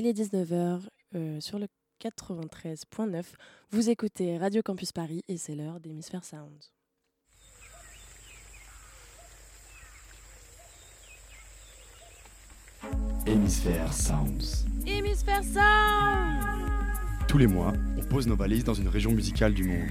Il est 19h euh, sur le 93.9. Vous écoutez Radio Campus Paris et c'est l'heure d'Hémisphère Sound. Hémisphère Sounds. Hémisphère Sound Tous les mois, on pose nos valises dans une région musicale du monde.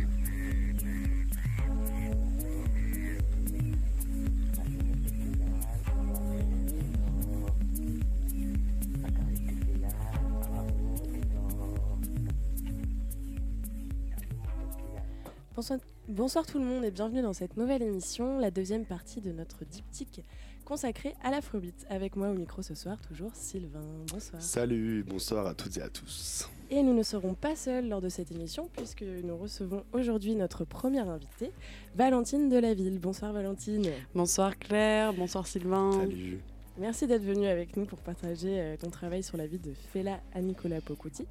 Bonsoir, bonsoir tout le monde et bienvenue dans cette nouvelle émission, la deuxième partie de notre diptyque consacré à l'afrobeat. Avec moi au micro ce soir, toujours Sylvain. Bonsoir. Salut, bonsoir à toutes et à tous. Et nous ne serons pas seuls lors de cette émission puisque nous recevons aujourd'hui notre première invitée, Valentine Delaville. Bonsoir Valentine. Bonsoir Claire, bonsoir Sylvain. Salut. Merci d'être venue avec nous pour partager euh, ton travail sur la vie de Fela à Nicolas Pocuti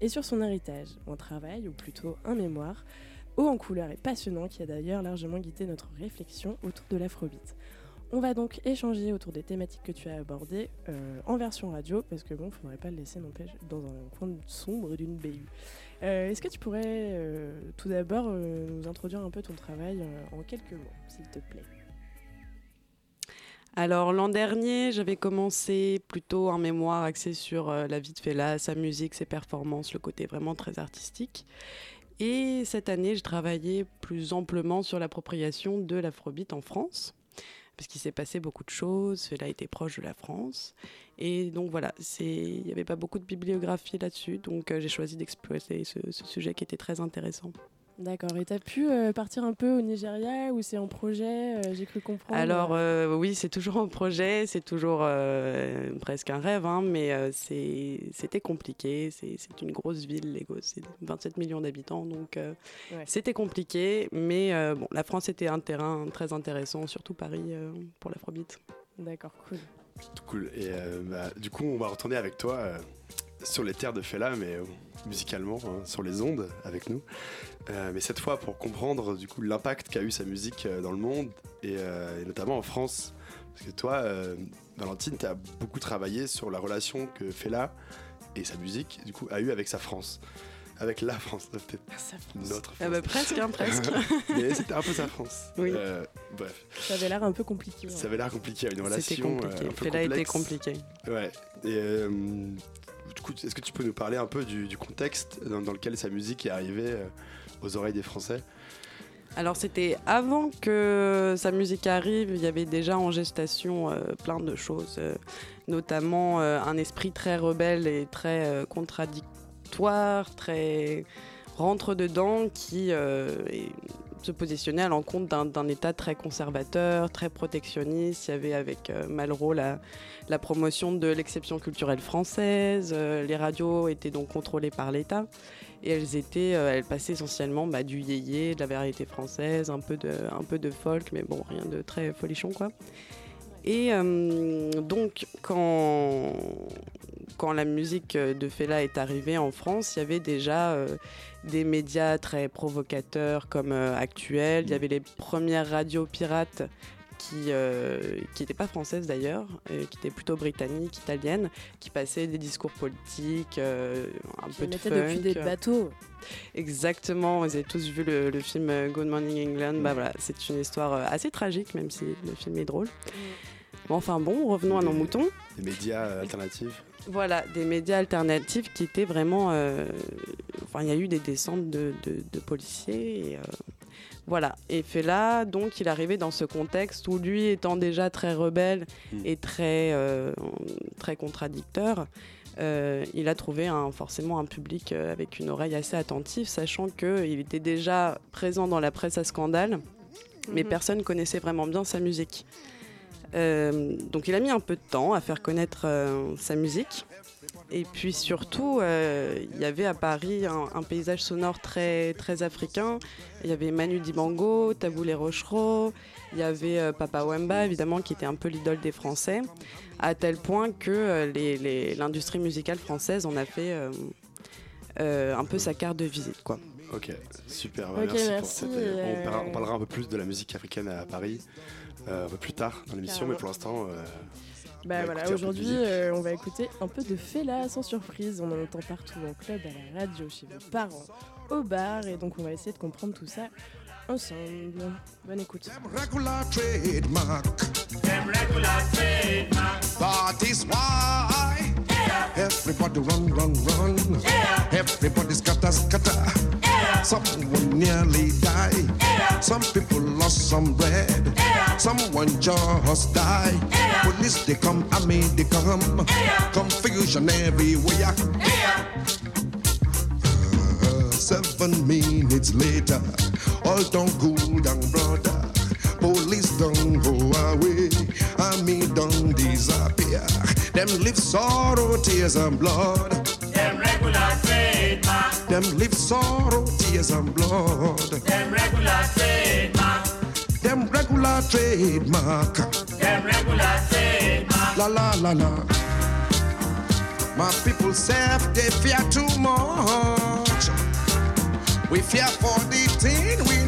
et sur son héritage, un travail ou plutôt un mémoire en couleur et passionnant qui a d'ailleurs largement guidé notre réflexion autour de l'afrobeat. On va donc échanger autour des thématiques que tu as abordées euh, en version radio, parce que bon, faudrait pas le laisser n'empêche dans un coin sombre d'une BU. Euh, Est-ce que tu pourrais euh, tout d'abord nous introduire un peu ton travail en quelques mots, s'il te plaît? Alors l'an dernier, j'avais commencé plutôt un mémoire axé sur la vie de Fela, sa musique, ses performances, le côté vraiment très artistique. Et cette année, je travaillais plus amplement sur l'appropriation de l'afrobeat en France. Parce qu'il s'est passé beaucoup de choses, Fela était proche de la France. Et donc voilà, il n'y avait pas beaucoup de bibliographie là-dessus. Donc euh, j'ai choisi d'exploiter ce sujet qui était très intéressant. D'accord, et tu as pu euh, partir un peu au Nigeria ou c'est en projet euh, J'ai cru comprendre. Alors euh, oui, c'est toujours un projet, c'est toujours euh, presque un rêve, hein, mais euh, c'était compliqué. C'est une grosse ville, Lagos, c'est 27 millions d'habitants, donc euh, Ouais. c'était compliqué. Mais euh, bon, la France était un terrain très intéressant, surtout Paris euh, pour l'afrobeat. D'accord, cool. Cool. Et euh, bah, du coup, on va retourner avec toi euh, sur les terres de Fela, mais euh, musicalement, hein, sur les ondes avec nous. Euh, mais cette fois, pour comprendre du coup l'impact qu'a eu sa musique euh, dans le monde et, euh, et notamment en France. Parce que toi, euh, Valentine, tu as beaucoup travaillé sur la relation que Fela et sa musique, du coup, a eu avec sa France. Avec la France, peut-être notre Ah France. bah, presque, hein, presque. mais c'était un peu sa France. Oui. Euh, bref, ça avait l'air un peu compliqué. ça avait l'air compliqué, une relation C'était compliqué. euh, un peu Fela était compliqué. Ouais. Et euh, est-ce que tu peux nous parler un peu du, contexte dans, lequel sa musique est arrivée euh, aux oreilles des Français? Alors c'était avant que sa musique arrive, il y avait déjà en gestation euh, plein de choses, euh, notamment un esprit très rebelle et très contradictoire, très rentre-dedans qui euh, est- se positionnait à l'encontre d'un- État très conservateur, très protectionniste. Il y avait avec euh, Malraux la, promotion de l'exception culturelle française, euh, les radios étaient donc contrôlées par l'État. Et elles étaient, euh, elles passaient essentiellement bah, du yéyé, de la variété française, un peu de, un peu de folk, mais bon, rien de très folichon quoi. Et donc quand, quand la musique de Fela est arrivée en France, il y avait déjà euh, des médias très provocateurs comme euh, Actuel, il y avait les premières radios pirates qui n'étaient pas françaises d'ailleurs, euh, qui étaient plutôt britanniques, italiennes, qui passaient des discours politiques, euh, un Qui peu de funk. depuis des bateaux. Exactement, vous avez tous vu le, le film euh, Good Morning England. Bah voilà, c'est une histoire euh, assez tragique, même si le film est drôle. Bon, enfin bon, revenons à nos moutons. Des médias euh, alternatifs Voilà, des médias alternatifs qui étaient vraiment. euh, Enfin, il y a eu des descentes de, de- de policiers. Et, euh, voilà. Et Fela, donc, il arrivait dans ce contexte où lui, étant déjà très rebelle Mm. et très, euh, très contradicteur, euh, il a trouvé un, forcément un public avec une oreille assez attentive, sachant qu'il était déjà présent dans la presse à scandale, mais Mhm. personne connaissait vraiment bien sa musique. Euh, donc il a mis un peu de temps à faire connaître euh, sa musique. Et puis surtout, euh, il y avait à Paris un, un paysage sonore très, très africain. Il y avait Manu Dibango, Taboulé Rochereau, il y avait euh, Papa Wemba, évidemment, qui était un peu l'idole des Français, à tel point que euh, les- les- l'industrie musicale française en a fait euh, euh, un peu sa carte de visite. Quoi. Ok, super. Ouais, merci, pour merci, cette- euh, on, parlera, on parlera un peu plus de la musique africaine à Paris un peu plus tard dans l'émission, mais pour l'instant, euh, Bah voilà, aujourd'hui euh, on va écouter un peu de Fela sans surprise. On en entend partout en club, à la radio, chez vos parents, au bar. Et donc on va essayer de comprendre tout ça ensemble. Bonne écoute. Them Everybody run, run, run. Yeah. Everybody scatter, scatter. Yeah. Someone nearly died. Yeah. Some people lost some bread. Yeah. Someone just died. Yeah. Police they come, I mean they come. Yeah. Confusion everywhere. Yeah. Uh, seven minutes later, all done good and brother. Police don't go away, I mean don't disappear. Them live sorrow, tears and blood. Them regular trademark. Them live sorrow, tears and blood. Them regular trademark. Them regular trademark. Them regular trademark. La la la la. My people say they fear too much. We fear for the thing we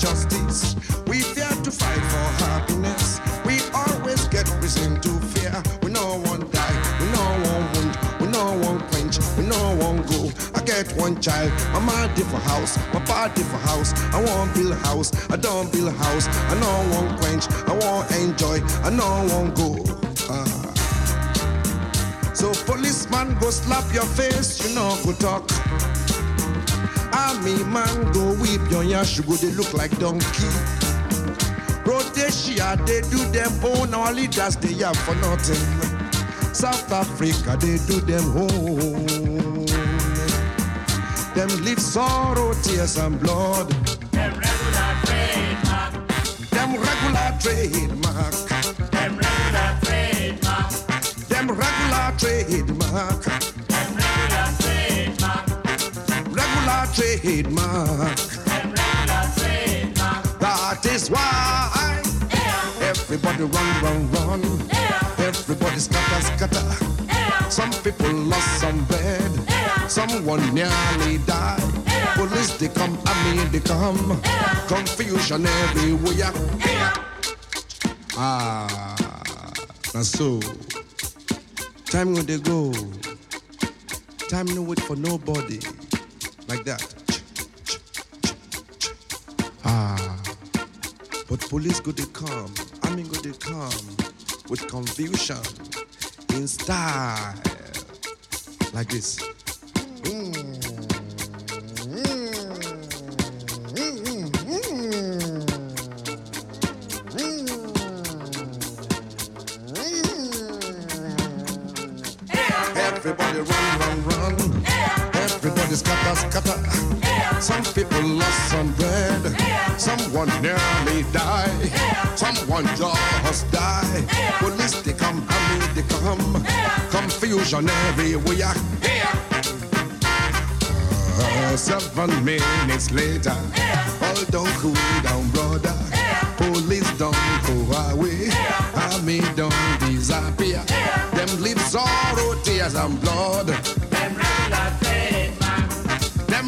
justice. We fear to fight for happiness. We always get reason to fear. We no one die. We no one wound. We no one quench. We no one go. I get one child. My mother for house. My body for house. I want build a house. I don't build house. I no one quench. I want enjoy. I no one go. Ah. So policeman go slap your face, you know go talk. Army man go whip your yash, go they look like donkey. Rhodesia they do them own, our leaders they have for nothing. South Africa they do them own. Them live sorrow, tears and blood. Them regular trademark. Them regular trademark. Them regular trademark. Them regular trademark. Trademark. That is why everybody run, run, run. Everybody scatter, scatter. Some people lost some bread. Someone nearly died. Police they come, army they come. Confusion everywhere. Ah, now so time when they go. Time no wait for nobody. Like that. Ah. But police go they come, army go they come with confusion in style like this. Everybody Scatter, scatter. Some people lost some bread. Someone nearly died. Someone just died. Police they come, army they come. Confusion everywhere. Uh, seven minutes later, all don't cool down, brother. Police don't go away. Army don't disappear. Them live sorrow, tears and blood.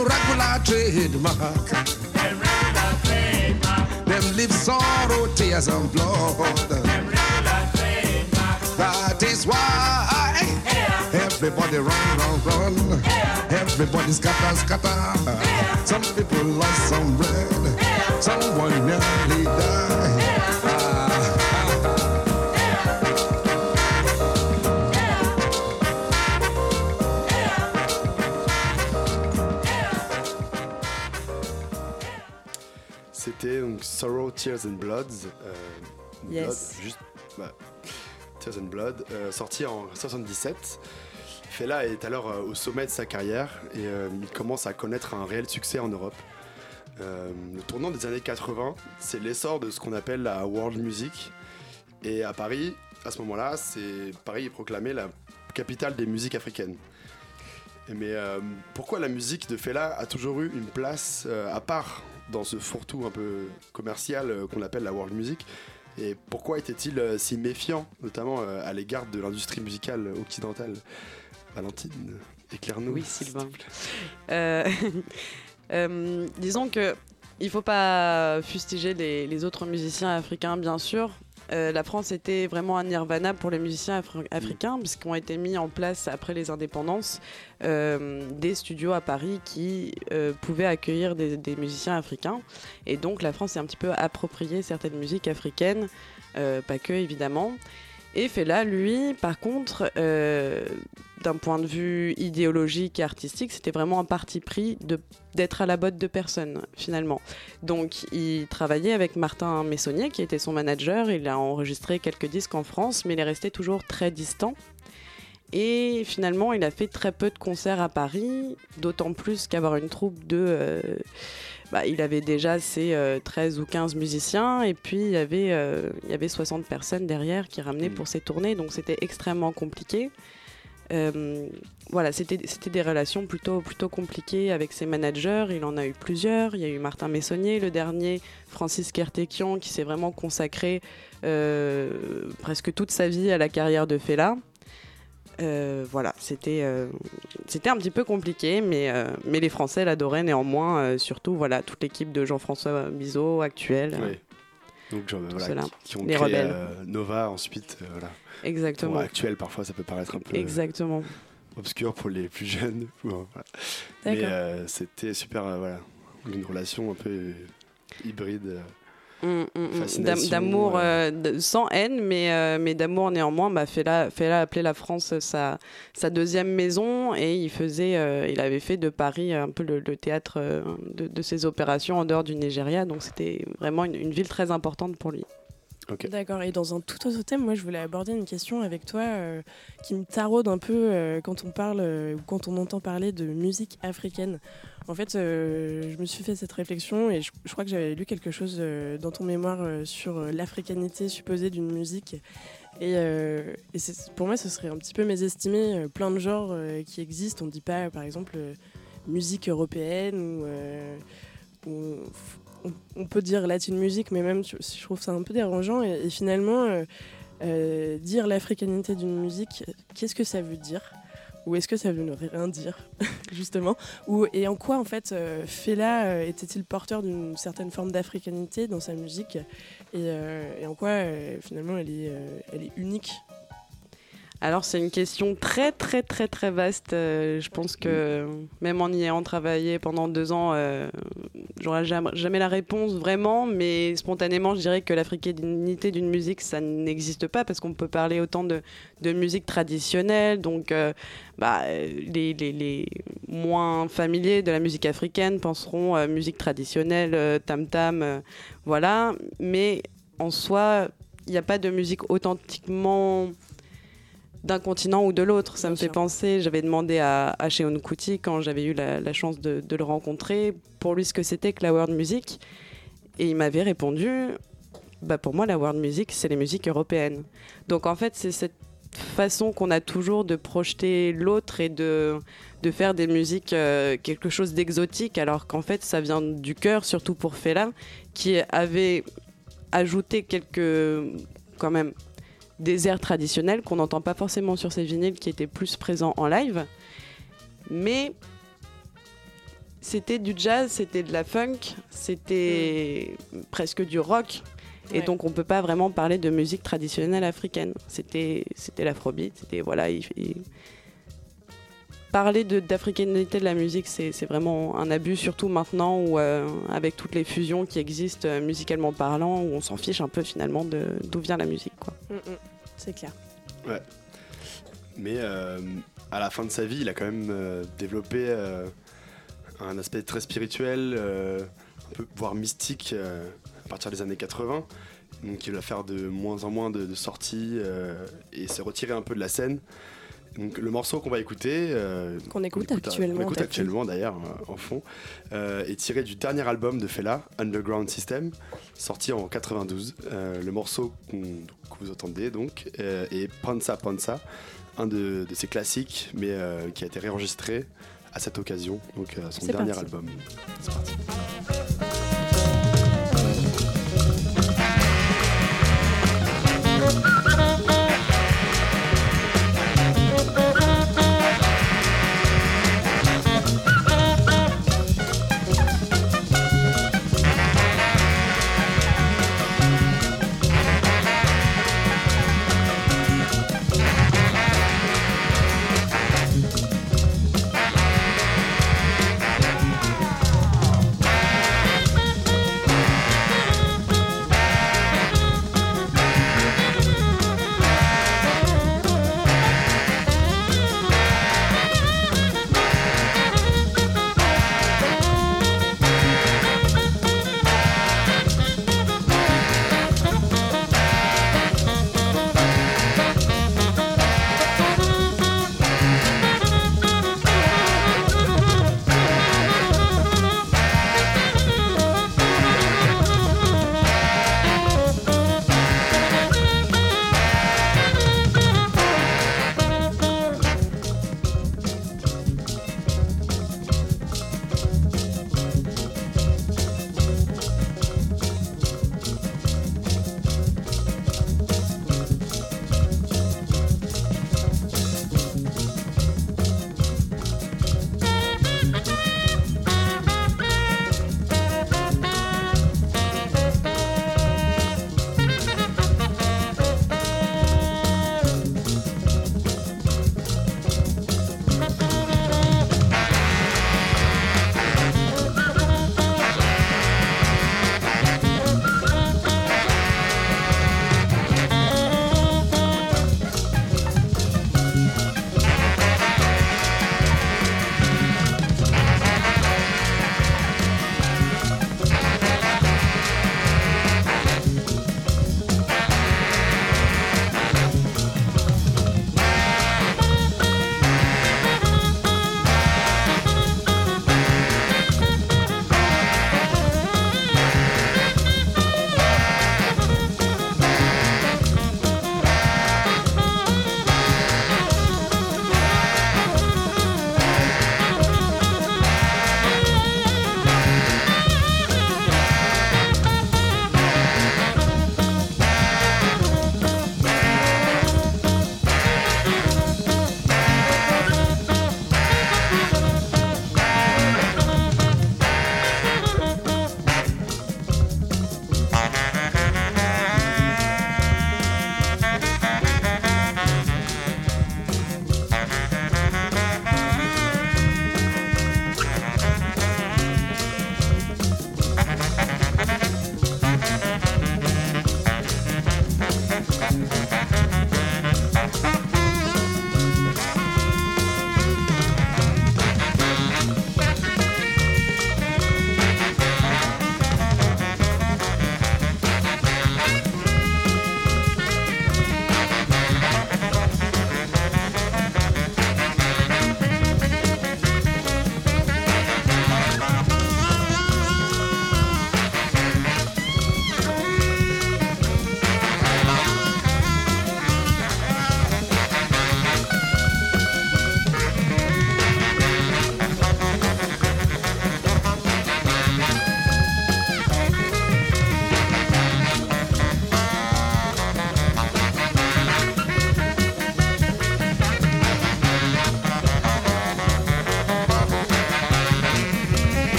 Them regular trademark. Them regular trademark. Them live sorrow, tears and blood. Them regular trademark. That is why everybody run, run, run. Everybody scatter, scatter. Some people lost some bread. Someone nearly died. C'était donc Sorrow, Tears and Bloods. euh, Yes. Blood, juste, bah, Tears and Blood, euh, sorti en 77. Fela est alors euh, au sommet de sa carrière et il commence à connaître un réel succès en Europe. Le tournant des années 80, c'est l'essor de ce qu'on appelle la world music. Et à Paris, à ce moment-là, c'est Paris est proclamé la capitale des musiques africaines. Mais euh, pourquoi la musique de Fela a toujours eu une place euh, à part dans ce fourre-tout un peu commercial euh, qu'on appelle la world music Et pourquoi était-il euh, si méfiant, notamment euh, à l'égard de l'industrie musicale occidentale? Valentine, éclaire-nous. Oui, Sylvain. Euh, euh, disons que il faut pas fustiger les, les autres musiciens africains, bien sûr. Euh, la France était vraiment un nirvana pour les musiciens afri- africains, puisqu'ont été mis en place après les indépendances euh, des studios à Paris qui euh, pouvaient accueillir des, des musiciens africains. Et donc la France s'est un petit peu approprié certaines musiques africaines, pas que évidemment. Et Fela, lui, par contre, euh, d'un point de vue idéologique et artistique, c'était vraiment un parti pris d'être à la botte de personne, finalement. Donc, il travaillait avec Martin Messonnier, qui était son manager. Il a enregistré quelques disques en France, mais il est resté toujours très distant. Et finalement, il a fait très peu de concerts à Paris, d'autant plus qu'avoir une troupe de... euh, bah, il avait déjà ses euh, 13 ou 15 musiciens, et puis il y avait, euh, il y avait 60 personnes derrière qui ramenaient Mm. pour ses tournées, donc c'était extrêmement compliqué. Euh, voilà, c'était c'était des relations plutôt, plutôt compliquées avec ses managers. Il en a eu plusieurs. Il y a eu Martin Messonnier, le dernier, Francis Kertekian, qui s'est vraiment consacré euh, presque toute sa vie à la carrière de Fela. Euh, voilà, c'était euh, c'était un petit peu compliqué, mais, euh, mais les Français l'adoraient néanmoins, surtout voilà, toute l'équipe de Jean-François Bizot actuelle. Oui. Donc, genre, voilà, qui, qui ont Les créé rebelles. Nova ensuite. voilà. Exactement. Actuel, parfois, ça peut paraître un peu Exactement. obscur pour les plus jeunes. Bon, voilà. Mais c'était super, voilà, une relation un peu hybride. Mm, mm, mm. D'amour, euh. sans haine, mais, euh, mais d'amour néanmoins. Bah, Fela, Fela appelait la France sa, sa deuxième maison et il, faisait, euh, il avait fait de Paris un peu le, le théâtre de, de ses opérations en dehors du Nigeria. Donc c'était vraiment une, une ville très importante pour lui. D'accord, et dans un tout autre thème, moi je voulais aborder une question avec toi euh, qui me taraude un peu euh, quand on parle euh, ou quand on entend parler de musique africaine. En fait, euh, je me suis fait cette réflexion et je, crois que j'avais lu quelque chose dans ton mémoire sur l'africanité supposée d'une musique. Et, pour moi, ce serait un petit peu mésestimer euh, plein de genres qui existent. On ne dit pas, par exemple, musique européenne ou- on, peut dire latine musique, mais même je trouve ça un peu dérangeant. Et, finalement, euh, euh, dire l'africanité d'une musique, qu'est-ce que ça veut dire? Ou est-ce que ça veut ne rien dire, justement? Ou, Et en quoi, en fait, euh, Fela euh, était-il porteur d'une certaine forme d'africanité dans sa musique? Et, en quoi, finalement, elle est unique? Alors c'est une question très très très très vaste. Euh, je pense que même en y ayant travaillé pendant deux ans, euh, j'aurai jamais, la réponse vraiment, mais spontanément je dirais que l'africanité d'une musique ça n'existe pas parce qu'on peut parler autant de, musique traditionnelle, donc euh, bah, les, les- moins familiers de la musique africaine penseront euh, musique traditionnelle, tam tam, euh, voilà, mais en soi il n'y a pas de musique authentiquement d'un continent ou de l'autre. Ça Bien me fait penser, j'avais demandé à, à Sheon Kuti quand j'avais eu la, la chance de, de le rencontrer, pour lui ce que c'était que la world music. Et il m'avait répondu, bah pour moi la world music, c'est les musiques européennes. Donc en fait, c'est cette façon qu'on a toujours de projeter l'autre et de, de faire des musiques euh, quelque chose d'exotique, alors qu'en fait ça vient du cœur, surtout pour Fela, qui avait ajouté quelques, quand même, des airs traditionnels qu'on n'entend pas forcément sur ces vinyles qui étaient plus présents en live. Mais c'était du jazz, c'était de la funk, c'était presque du rock. Et donc on peut pas vraiment parler de musique traditionnelle africaine. C'était c'était l'afrobeat, c'était voilà, il- il- parler d'africanité de la musique, c'est vraiment un abus, surtout maintenant où, euh, avec toutes les fusions qui existent euh, musicalement parlant, où on s'en fiche un peu finalement d'où vient la musique. Quoi. Mm, mm, C'est clair. Mais euh, à la fin de sa vie, il a quand même euh, développé euh, un aspect très spirituel, euh, un peu voire mystique euh, à partir des années 80. Donc il va faire de moins en moins de, de sorties euh, et s'est retiré un peu de la scène. Donc le morceau qu'on va écouter, euh, Qu'on écoute qu'on actuellement, écoute d'ailleurs euh, en fond, euh, est tiré du dernier album de Fela, Underground System, sorti en 92. Euh, le morceau que vous entendez donc euh, est Panza Panza, un de, de ses classiques, mais euh, qui a été réenregistré à cette occasion, donc euh, son dernier parti. album. C'est parti.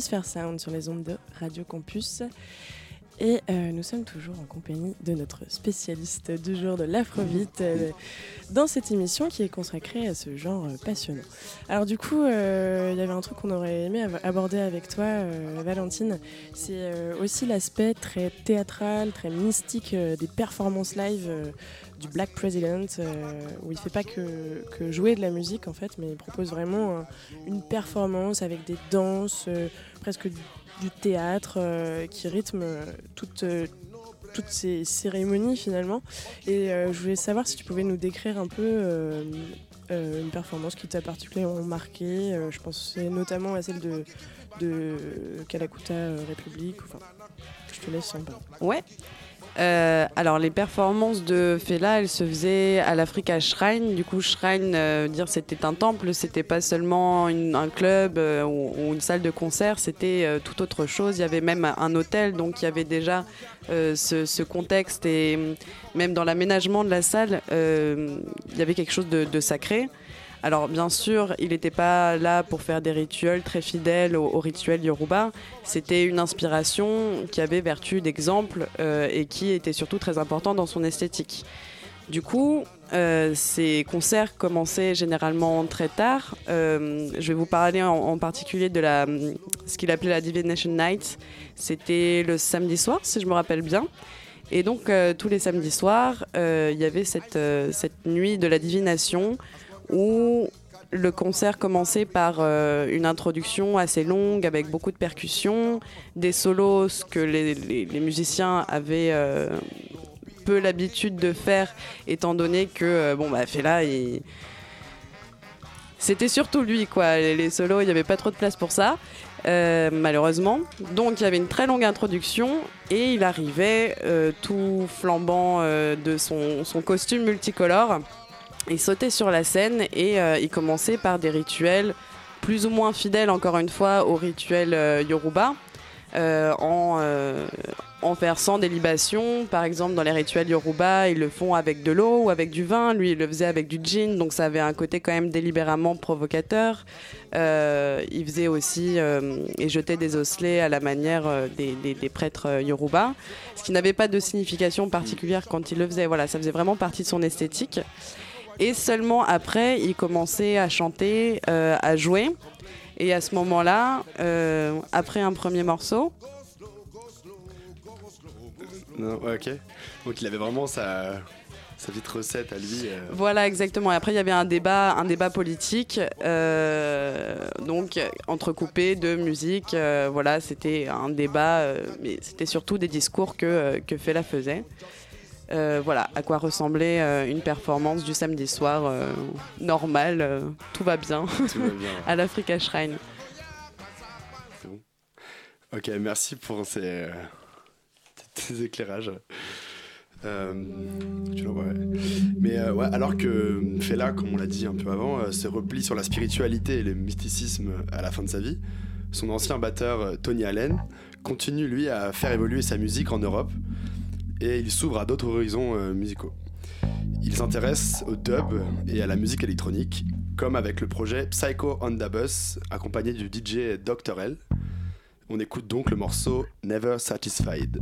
d'Hémisphère Sound, sur les ondes de Radio Campus. Et euh, nous sommes toujours en compagnie de notre spécialiste du jour de l'afrobeat euh, dans cette émission qui est consacrée à ce genre euh, passionnant. Alors du coup, euh, il y avait un truc qu'on aurait aimé aborder avec toi, euh, Valentine. C'est aussi l'aspect très théâtral, très mystique des performances live du Black President, où il fait pas que, jouer de la musique en fait, mais il propose vraiment un- une performance avec des danses, presque du, théâtre, qui rythme euh, toutes, ces cérémonies finalement. Et euh, je voulais savoir si tu pouvais nous décrire un peu euh, euh, une performance qui t'a particulièrement marqué. Euh, je pensais notamment à celle de, de Kalakuta euh, République. Enfin, je te laisse en parler. Ouais. Euh, alors les performances de Fela, elles se faisaient à l'Africa Shrine. Du coup, Shrine, euh, dire c'était un temple, c'était pas seulement une- un club euh, ou, une salle de concert, c'était euh, tout autre chose. Il y avait même un hôtel, donc il y avait déjà ce, contexte et euh, même dans l'aménagement de la salle, il y avait quelque chose de sacré. Alors bien sûr, il n'était pas là pour faire des rituels très fidèles aux, rituels Yoruba. C'était une inspiration qui avait vertu d'exemple euh, et qui était surtout très important dans son esthétique. Du coup, euh, ces concerts commençaient généralement très tard. Euh, je vais vous parler en, particulier de ce qu'il appelait la Divination Night. C'était le samedi soir, si je me rappelle bien. Et donc, tous les samedis soirs, il y avait cette nuit de la divination où le concert commençait par euh, une introduction assez longue avec beaucoup de percussions, des solos que les, musiciens avaient euh, peu l'habitude de faire, étant donné que euh, bon bah Fela, il... c'était surtout lui quoi. Les, solos, il n'y avait pas trop de place pour ça. malheureusement. Donc il y avait une très longue introduction et il arrivait tout flambant de son costume multicolore. Il sautait sur la scène et euh, il commençait par des rituels plus ou moins fidèles, encore une fois, aux rituels euh, Yoruba, euh, en, euh, en versant des libations. Par exemple, dans les rituels Yoruba, ils le font avec de l'eau ou avec du vin. Lui, il le faisait avec du gin, donc ça avait un côté quand même délibérément provocateur. Il faisait aussi et jetait des osselets à la manière des, prêtres Yoruba, ce qui n'avait pas de signification particulière quand il le faisait. Voilà, ça faisait vraiment partie de son esthétique. Et seulement après, il commençait à chanter, euh, à jouer. Et à ce moment-là, euh, après un premier morceau, Non, ok. Donc il avait vraiment sa, sa petite recette à lui. euh. voilà exactement. Et après, il y avait un débat, un débat politique, euh, donc entrecoupé de musique. euh, voilà, c'était un débat, mais c'était surtout des discours que que Fela faisait. Euh, voilà, à quoi ressemblait euh, une performance du samedi soir euh, normale, tout va bien, Tout va bien. à l'Africa Shrine. Ok, merci pour ces, ces éclairages. Euh, tu le vois, ouais. Mais euh, ouais, alors que Fela, comme on l'a dit un peu avant, euh, se replie sur la spiritualité et le mysticisme à la fin de sa vie, son ancien batteur Tony Allen continue lui à faire évoluer sa musique en Europe et il s'ouvre à d'autres horizons euh, musicaux. Il s'intéresse au dub et à la musique électronique, comme avec le projet Psycho on the Bus, accompagné du DJ Dr. L. On écoute donc le morceau Never Satisfied.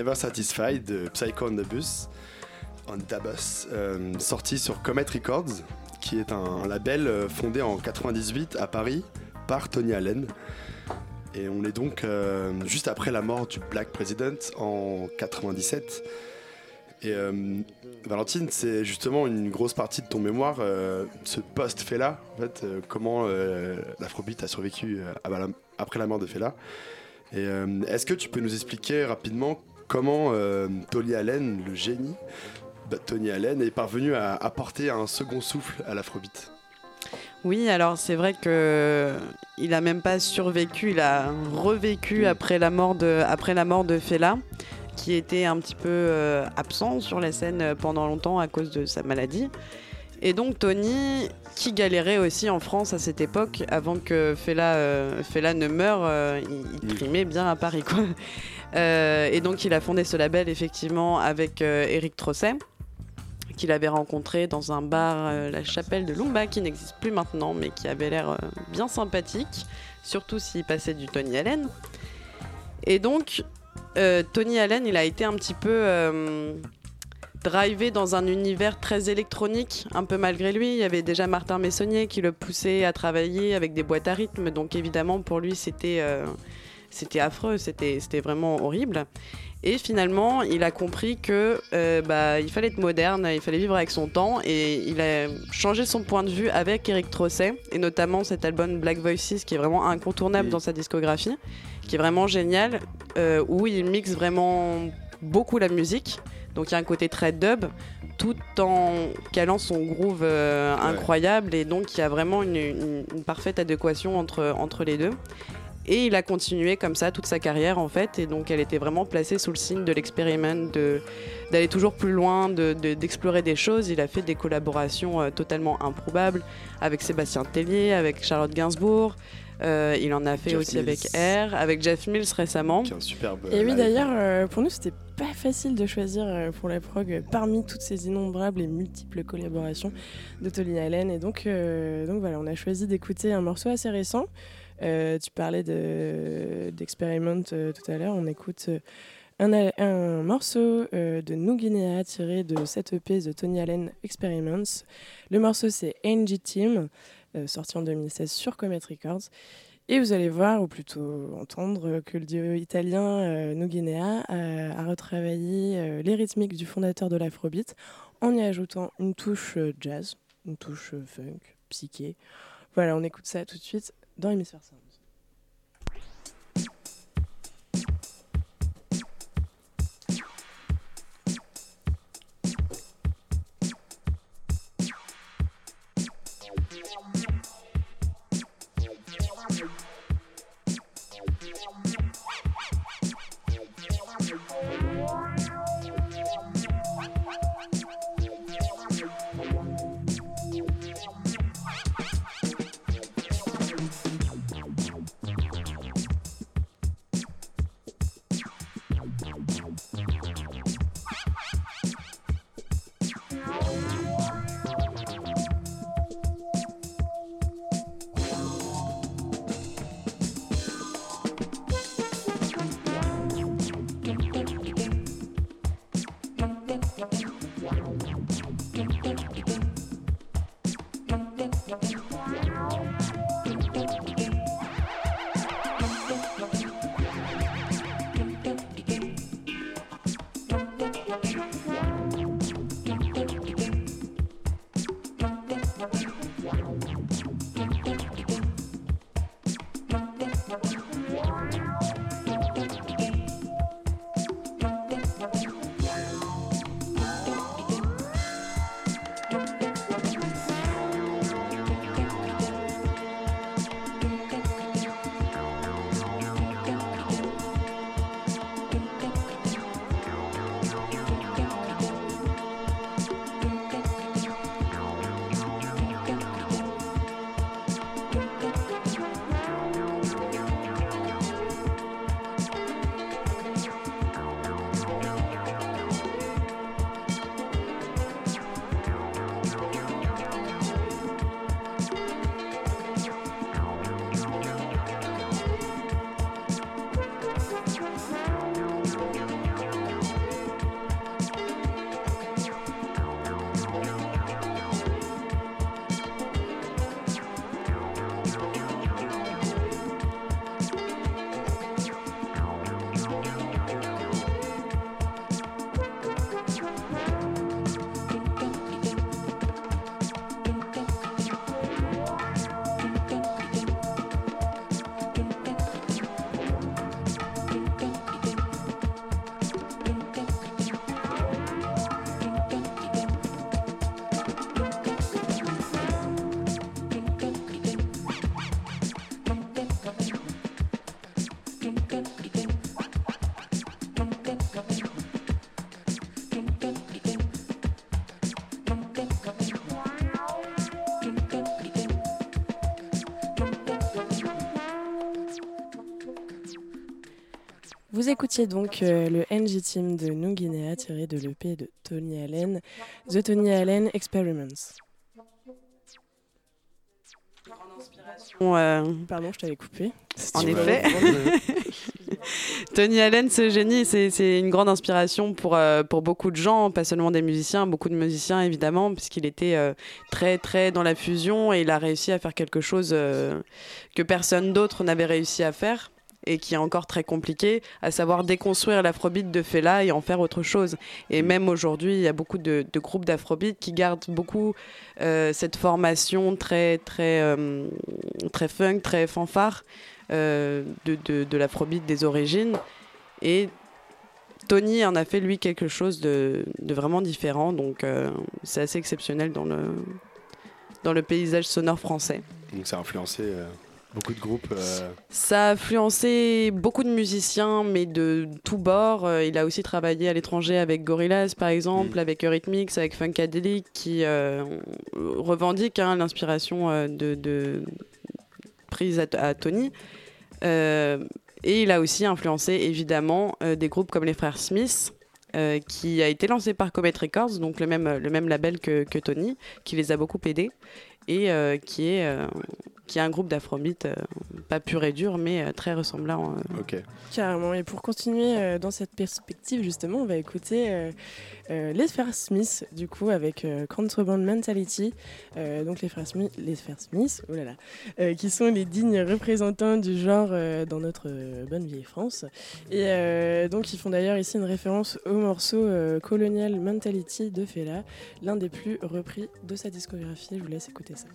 Never Satisfied de Psycho on the Bus, on the Bus, sorti sur Comet Records, qui est un, label euh, fondé en 98 à Paris par Tony Allen. Et on est donc euh, juste après la mort du Black President en 97. Et euh, Valentine, c'est justement une grosse partie de ton mémoire, ce post Fela, en fait, euh, comment l'Afrobeat a survécu après la mort de Fela. Et est-ce que tu peux nous expliquer rapidement comment euh, Tony Allen, le génie, bah, Tony Allen, est parvenu à apporter un second souffle à l'Afrobeat? Oui, alors c'est vrai que il a même pas survécu, il a revécu après la mort de, après la mort de Fela, qui était un petit peu euh, absent sur la scène euh, pendant longtemps à cause de sa maladie. Et donc Tony, qui galérait aussi en France à cette époque, avant que Fela, euh, Fela ne meure, euh, il, il trimait bien à Paris. Quoi. Euh, et donc il a fondé ce label effectivement avec Eric Trosset qu'il avait rencontré dans un bar, la chapelle de Lumba, qui n'existe plus maintenant, mais qui avait l'air bien sympathique, surtout s'il passait du Tony Allen. Et donc, Tony Allen, il a été un petit peu drivé dans un univers très électronique, un peu malgré lui. Il y avait déjà Martin Messonnier qui le poussait à travailler avec des boîtes à rythme, donc évidemment pour lui c'était euh, c'était affreux, c'était c'était vraiment horrible. Et finalement, il a compris que euh, bah, il fallait être moderne, il fallait vivre avec son temps, et il a changé son point de vue avec Eric Trosset, et notamment cet album Black Voices qui est vraiment incontournable Oui. dans sa discographie, qui est vraiment génial, euh, où il mixe vraiment beaucoup la musique. Donc il y a un côté très dub, tout en calant son groove euh, Ouais. incroyable, et donc il y a vraiment une, une- une parfaite adéquation entre, entre les deux. Et il a continué comme ça toute sa carrière en fait, et donc elle était vraiment placée sous le signe de l'expériment, de d'aller toujours plus loin, de- de- d'explorer des choses. Il a fait des collaborations euh, totalement improbables avec Sébastien Tellier, avec Charlotte Gainsbourg. Euh, il en a fait Jeff aussi Mills. avec R, avec Jeff Mills récemment. qui est un superbe. Et oui, live. d'ailleurs, euh, pour nous, c'était pas facile de choisir euh, pour la prog euh, parmi toutes ces innombrables et multiples collaborations de Tony Allen. Et donc, euh, donc voilà, on a choisi d'écouter un morceau assez récent. Euh, tu parlais de- d'Experiment euh, tout à l'heure. On écoute euh, un, morceau euh, de New Guinea tiré de cette EP de Tony Allen Experiments. Le morceau, c'est Angie Team, euh, sorti en 2016 sur Comet Records. Et vous allez voir, ou plutôt entendre, que le duo italien euh, No Guinea a, retravaillé euh, les rythmiques du fondateur de l'Afrobeat en y ajoutant une touche euh, jazz, une touche euh, funk, psyché. Voilà, on écoute ça tout de suite dans Hémisphère Sound. Vous écoutiez donc euh, le NG Team de New Guinea tiré de l'EP de Tony Allen, The Tony Allen Experiments. Euh, Pardon, je t'avais coupé. En effet. Tony Allen, ce génie, c'est une grande inspiration pour, euh, pour beaucoup de gens, pas seulement des musiciens, beaucoup de musiciens évidemment, puisqu'il était euh, très très dans la fusion et il a réussi à faire quelque chose que personne d'autre n'avait réussi à faire et qui est encore très compliqué, à savoir déconstruire l'afrobeat de Fela et en faire autre chose. Et même aujourd'hui, il y a beaucoup de, de groupes d'afrobeat qui gardent beaucoup euh, cette formation très très euh, très funk, très fanfare euh, de, de, de l'afrobeat des origines. Et Tony en a fait lui quelque chose de, vraiment différent, donc c'est assez exceptionnel dans le, dans le paysage sonore français. Donc ça a influencé beaucoup de groupes. euh, Ça a influencé beaucoup de musiciens, mais de tous bords. Euh, il a aussi travaillé à l'étranger avec Gorillaz, par exemple, Mm. avec Eurythmics, avec Funkadelic, qui euh, revendiquent hein, l'inspiration euh, de, de- prise à, à Tony. Euh, et il a aussi influencé, évidemment, des groupes comme les frères Smith, qui a été lancé par Comet Records, donc le même, le même label que, que Tony, qui les a beaucoup aidés, et qui est... qui est un groupe d'afrobeat, euh, pas pur et dur, mais euh, très ressemblant. euh. Ok. Carrément. Et pour continuer euh, dans cette perspective, justement, on va écouter euh, euh, les frères Smith, du coup, avec euh, Contraband Mentality. Euh, donc, les frères Smith, les frères Smith oh là là, euh, qui sont les dignes représentants du genre euh, dans notre euh, bonne vieille France. Et euh, donc, ils font d'ailleurs ici une référence au morceau euh, Colonial Mentality de Fela, l'un des plus repris de sa discographie. Je vous laisse écouter ça.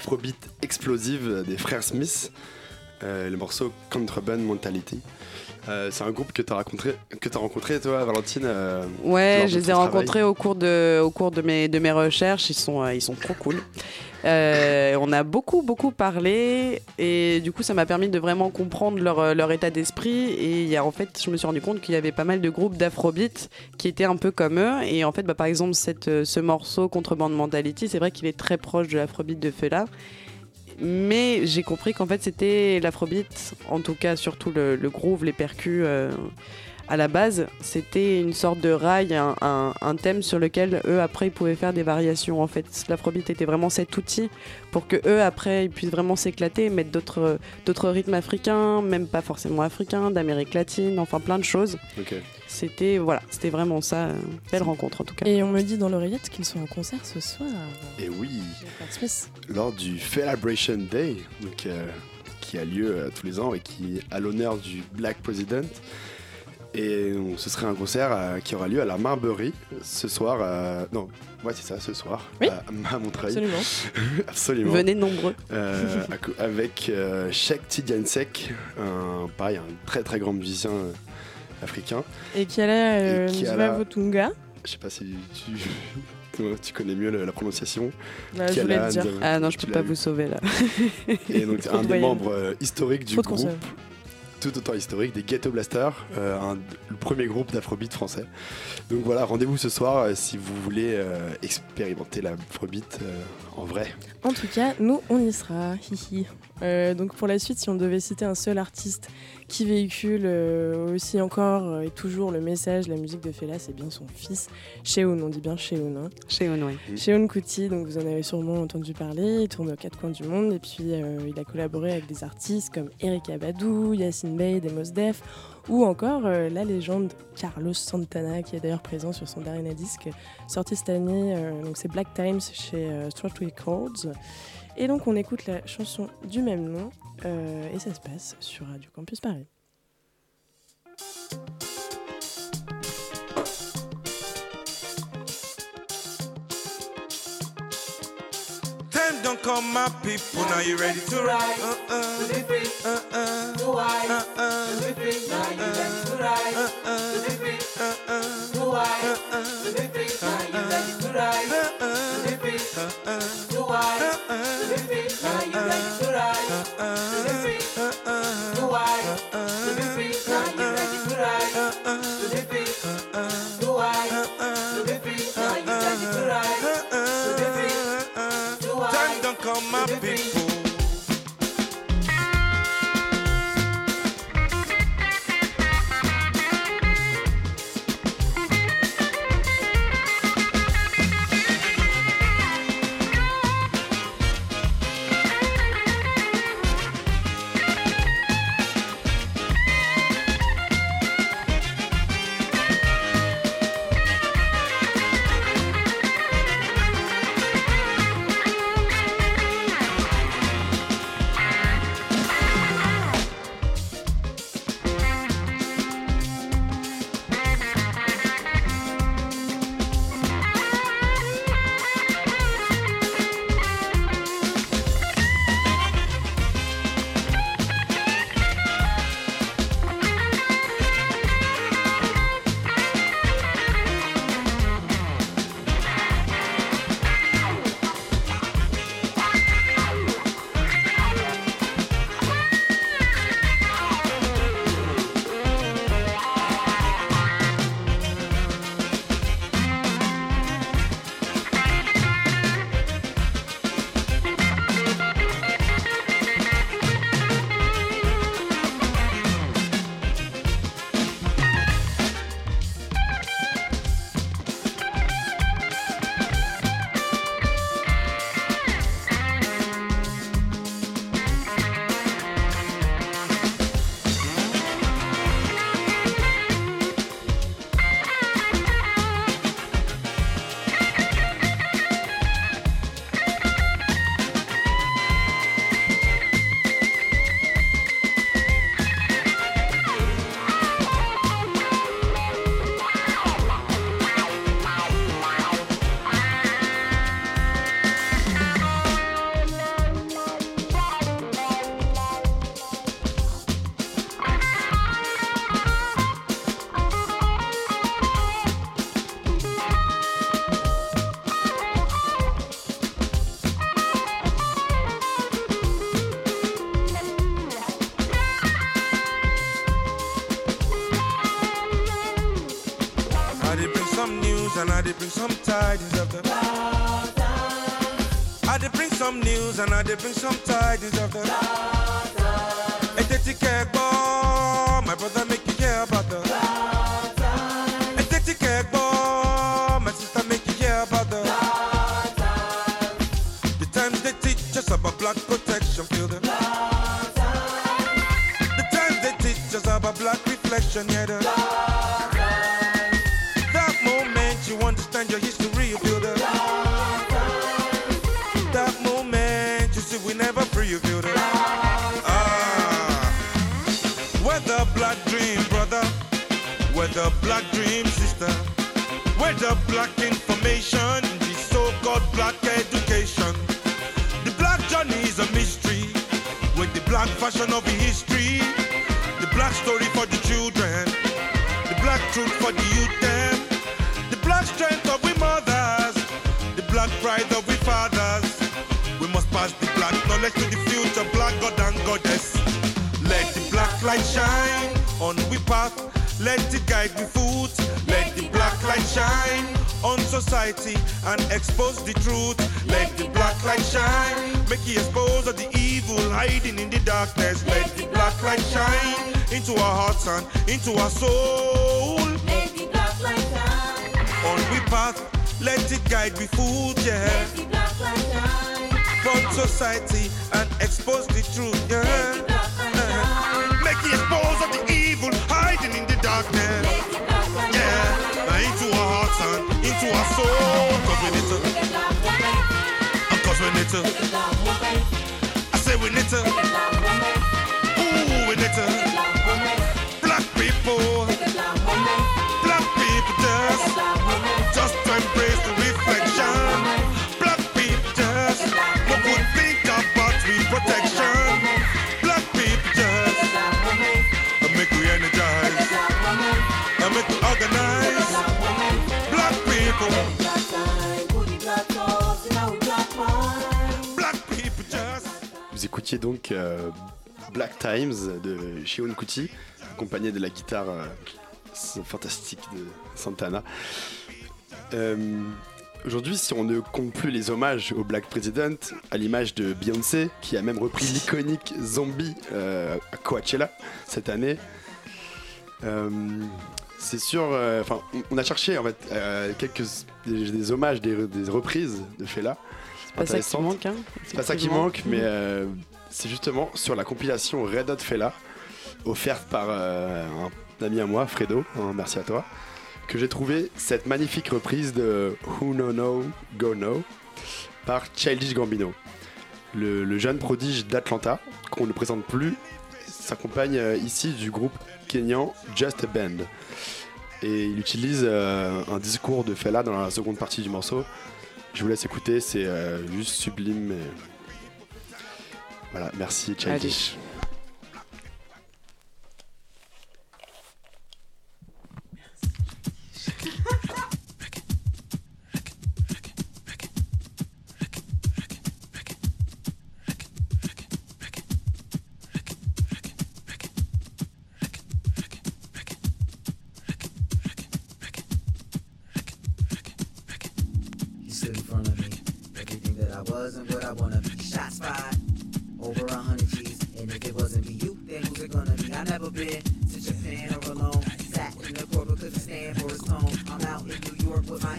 L'afrobeat explosive des frères Smith, euh, le morceau Contraband Mentality. Euh, c'est un groupe que tu as rencontré, que as rencontré toi, Valentine euh, Ouais, je les ai rencontrés au cours de, au cours de mes, de mes recherches. Ils sont, euh, ils sont trop cool. Euh, on a beaucoup, beaucoup parlé et du coup, ça m'a permis de vraiment comprendre leur, leur état d'esprit. Et y a, en fait, je me suis rendu compte qu'il y avait pas mal de groupes d'afrobeat qui étaient un peu comme eux. Et en fait, bah, par exemple, cette, ce morceau Contrebande Mentality, c'est vrai qu'il est très proche de l'afrobeat de Fela. Mais j'ai compris qu'en fait, c'était l'afrobeat, en tout cas, surtout le, groove, les percus. euh, à la base, c'était une sorte de rail, un, un- un thème sur lequel eux après ils pouvaient faire des variations. En fait, l'afrobeat était vraiment cet outil pour que eux après ils puissent vraiment s'éclater, mettre d'autres d'autres rythmes africains, même pas forcément africains, d'Amérique latine, enfin plein de choses. C'était voilà, c'était vraiment ça, belle rencontre en tout cas. Et on me dit dans l'oreillette qu'ils sont en concert ce soir. Et oui, Frères Smith. lors du Celebration Day, donc, euh, qui a lieu euh, tous les ans et qui est à l'honneur du Black President. Et euh, ce serait un concert euh, qui aura lieu à la Marbury ce soir. euh, non, ouais, c'est ça, ce soir, Oui. à, à Montreuil. Absolument. Absolument. Venez nombreux. Euh, à avec euh, Sheikh Tidiansek, un, pareil, un très très grand musicien euh, africain. Et qui a là euh, Et qui a Nziva là- Votunga. Je sais pas si tu, tu connais mieux le- la prononciation. Bah, je voulais dire. Ah non, je peux pas vous sauver là. Et donc un de des membres euh, historiques du groupe. Tout autant historique, des Ghetto Blasters, euh, le premier groupe d'afrobeat français. Donc voilà, rendez-vous ce soir euh, si vous voulez euh, expérimenter l'afrobeat en vrai. En tout cas, nous, on y sera. Hihi. Euh, donc pour la suite, si on devait citer un seul artiste qui véhicule euh, aussi encore euh, et toujours le message, la musique de Fela, c'est bien son fils, Sheun, on dit bien Sheun. Hein. Chez Onway. Mm. Sheun Kuti, donc vous en avez sûrement entendu parler, il tourne aux quatre coins du monde et puis euh, il a collaboré avec des artistes comme Erika Badou, Yacine Bey, Demos Def ou encore euh, la légende Carlos Santana qui est d'ailleurs présent sur son dernier disque sorti cette année, euh, donc c'est Black Times chez euh, Stratway Records. Et donc on écoute la chanson du même nom euh, et ça se passe sur Radio Campus Paris. Time don't come, my people. Now you ready to ride? Uh uh. Uh uh. Uh uh. Uh uh. Uh uh. Time don't come up. And I did bring some tidings of the. Hey, did you care, boy? My brother make you hear about the. Hey, did you care? My sister make you hear about the. The times they teach us about black protection, feel the. The times they teach us about black reflection, yeah. The, that black dream, sister. Where the black information, the so-called black education. The black journey is a mystery. With the black fashion of the history. The black story for the children. The black truth for the youth them. The black strength of we mothers. The black pride of we fathers. We must pass the black knowledge to the future. Black God and goddess. Let the black light shine on we path. Let it guide we foot. Let the black light shine on society and expose the truth. Let the black light shine. Make it expose of the evil hiding in the darkness. Let the black light shine into our hearts and into our soul. Lady Black Light Shine, On we path, let it guide we foot, yeah. Lady Black Light Shine, For society and expose the truth, yeah. Lady Black Light Shine, Make it expose of the darkness. Yeah, now into our hearts and into our soul. Cause we need to, cause we need to. Écoutiez donc euh, Black Times de Shion Kuti, accompagné de la guitare euh, fantastique de Santana. Euh, Aujourd'hui, si on ne compte plus les hommages au Black President, à l'image de Beyoncé, qui a même repris l'iconique Zombie à Coachella cette année, c'est sûr. Enfin, on- a cherché en fait quelques des, des hommages, des, des reprises de Fela. C'est pas ça qui manque, hein C'est pas ça qui manque, mais euh, c'est justement sur la compilation Red Hot Fela, offerte par euh, un ami à moi, Fredo, hein, merci à toi, que j'ai trouvé cette magnifique reprise de Who No Go No par Childish Gambino. Le, jeune prodige d'Atlanta, qu'on ne présente plus, s'accompagne euh, ici du groupe kényan Just a Band. Et il utilise euh, un discours de Fela dans la seconde partie du morceau. Je vous laisse écouter, c'est juste sublime. Voilà, merci Childish.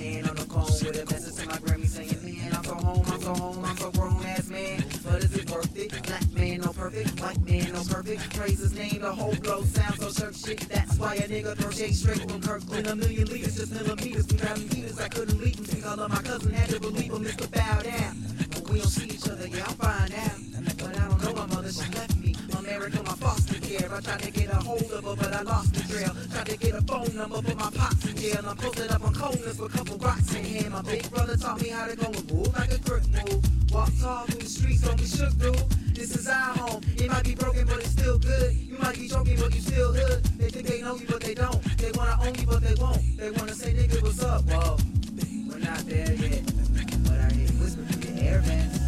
Hand on the cone. With a message to my Grammy saying, Man, I'm so home, I'm so home, I'm so grown ass man. But is it worth it? Black man, no perfect. White man, no perfect. Praise his name, the whole flow sounds so church shit. That's why a nigga throw shade straight from Kirkland. A million liters, just millimeters. From grabbing meters, I couldn't leave him. Think all of my cousin had to believe him. Mr. Bow down. But we don't see each other, yeah, I'm fine now. Care. I tried to get a hold of her, but I lost the trail. Tried to get a phone number, but my pops in jail. I'm posted up on coldness with a couple rocks in hand. My big brother taught me how to go and move like a crook move. Walk tall through the streets, don't be shook, dude. This is our home. It might be broken, but it's still good. You might be joking, but you still hood. They think they know you, but they don't. They wanna own you, but they won't. They wanna say, nigga, what's up? Whoa, we're not there yet. But I hear you whisper through the air vents.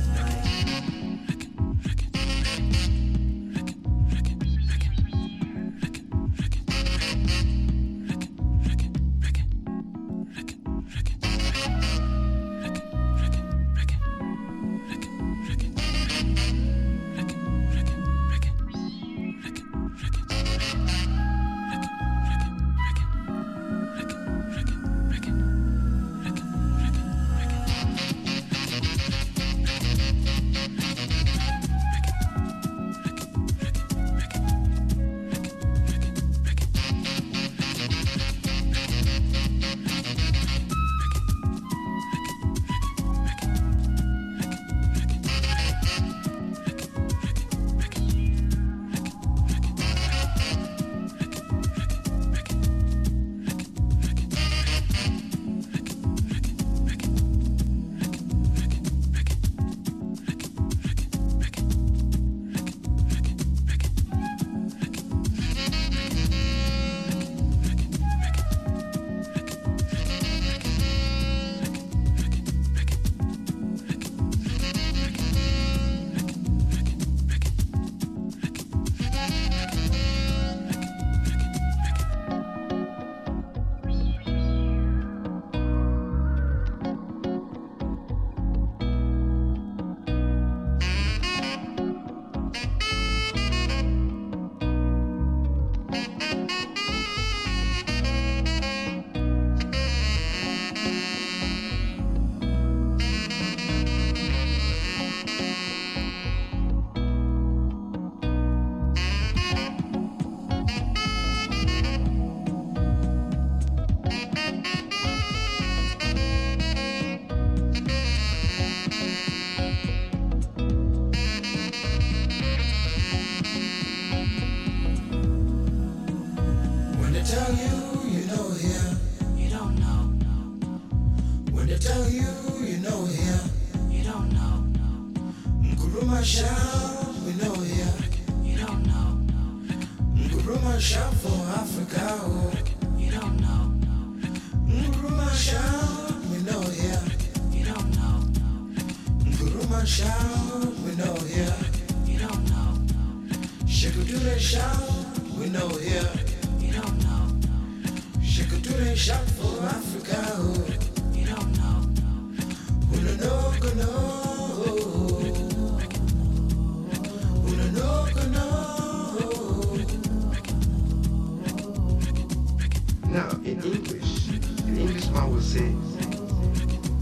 Now, in English, an Englishman will say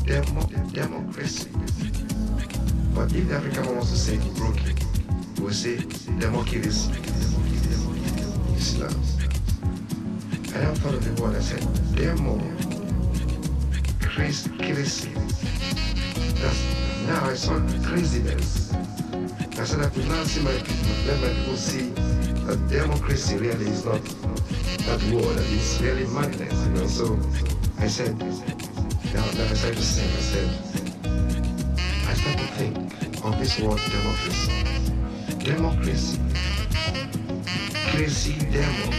demo, democracy. But if the African man wants to say broken, he will say democracy. Islam. I have thought of the word I said demo, crazy. That's, now I saw craziness. I said I could now see my people, let my people see that democracy really is not that that it's really madness, you know. So I said, now that I started to sing, I said, I started to think of this word democracy. Democracy. Crazy demo.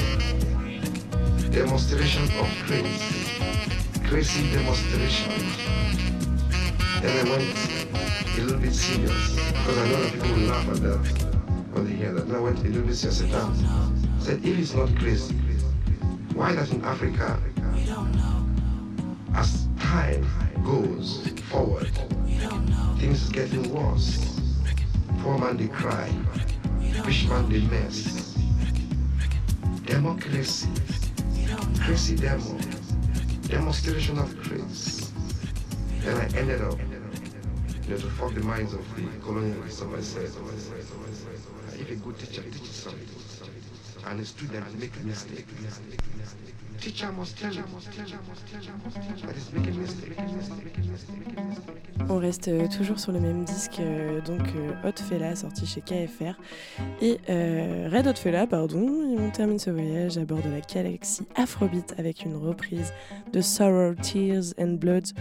Demonstration of craze. Crazy demonstration. Then I went a little bit serious because I know that people will laugh at that when they hear that. Then I went a little bit serious. Said, I said, if it's not crazy, why does in Africa, as time goes forward, things is getting worse? Poor man they cry, rich man they mess. Democracy, crazy demo, demonstration of grace. Then I ended up, you know, to fuck the minds of the colonialists. If a good teacher teaches something, On reste euh, toujours sur le même disque, euh, donc euh, Hot Fella sorti chez KFR. Et euh, Red Hot Fella, pardon, et on termine ce voyage à bord de la galaxie Afrobeat avec une reprise de Sorrow, Tears and Bloods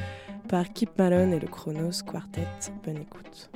par Kip Malone et le Chronos Quartet. Bonne écoute.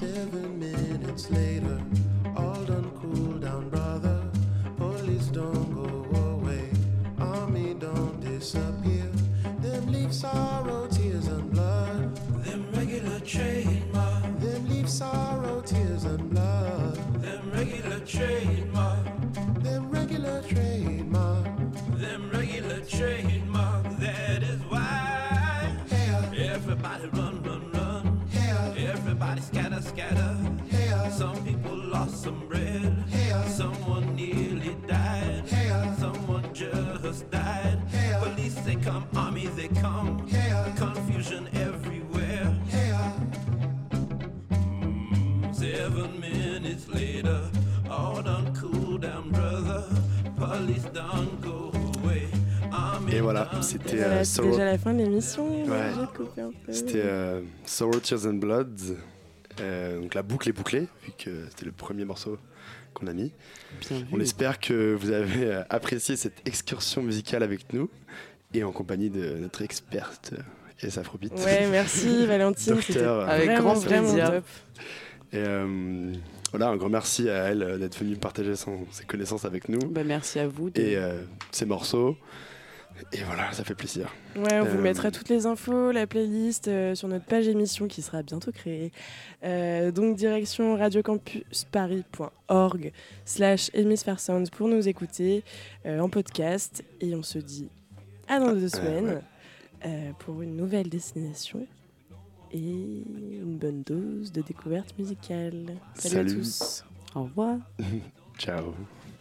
Seven minutes later, all done cool down, brother. Police don't go away, army don't disappear. Them leave sorrow, tears and blood. Them regular trademark. Them leave sorrow, tears and blood. Them regular trademark. Voilà, done c'était Voilà, euh, c'est Sorrow- déjà la fin de l'émission. Ouais. C'était euh, Sorrow, Tears and Blood. Euh, donc la boucle est bouclée, vu que c'était le premier morceau qu'on a mis. Bien vu. On espère que vous avez euh, apprécié cette excursion musicale avec nous et en compagnie de notre experte euh, S Afrobeat. Ouais, merci Valentine. Docteur, C'était euh, Avec vraiment, grand plaisir. top. Et euh, voilà, un grand merci à elle euh, d'être venue partager son- ses connaissances avec nous Bah, merci à vous. de- et euh, ses morceaux. Et voilà, ça fait plaisir. Ouais, on vous Euh, mettra toutes les infos, la playlist euh, sur notre page émission qui sera bientôt créée. Euh, donc direction radiocampusparis.org slash hémisphère sound pour nous écouter en podcast. Et on se dit à dans deux semaines ouais. euh, pour une nouvelle destination et une bonne dose de découverte musicale. Salut, Salut. à tous. Au revoir. Ciao.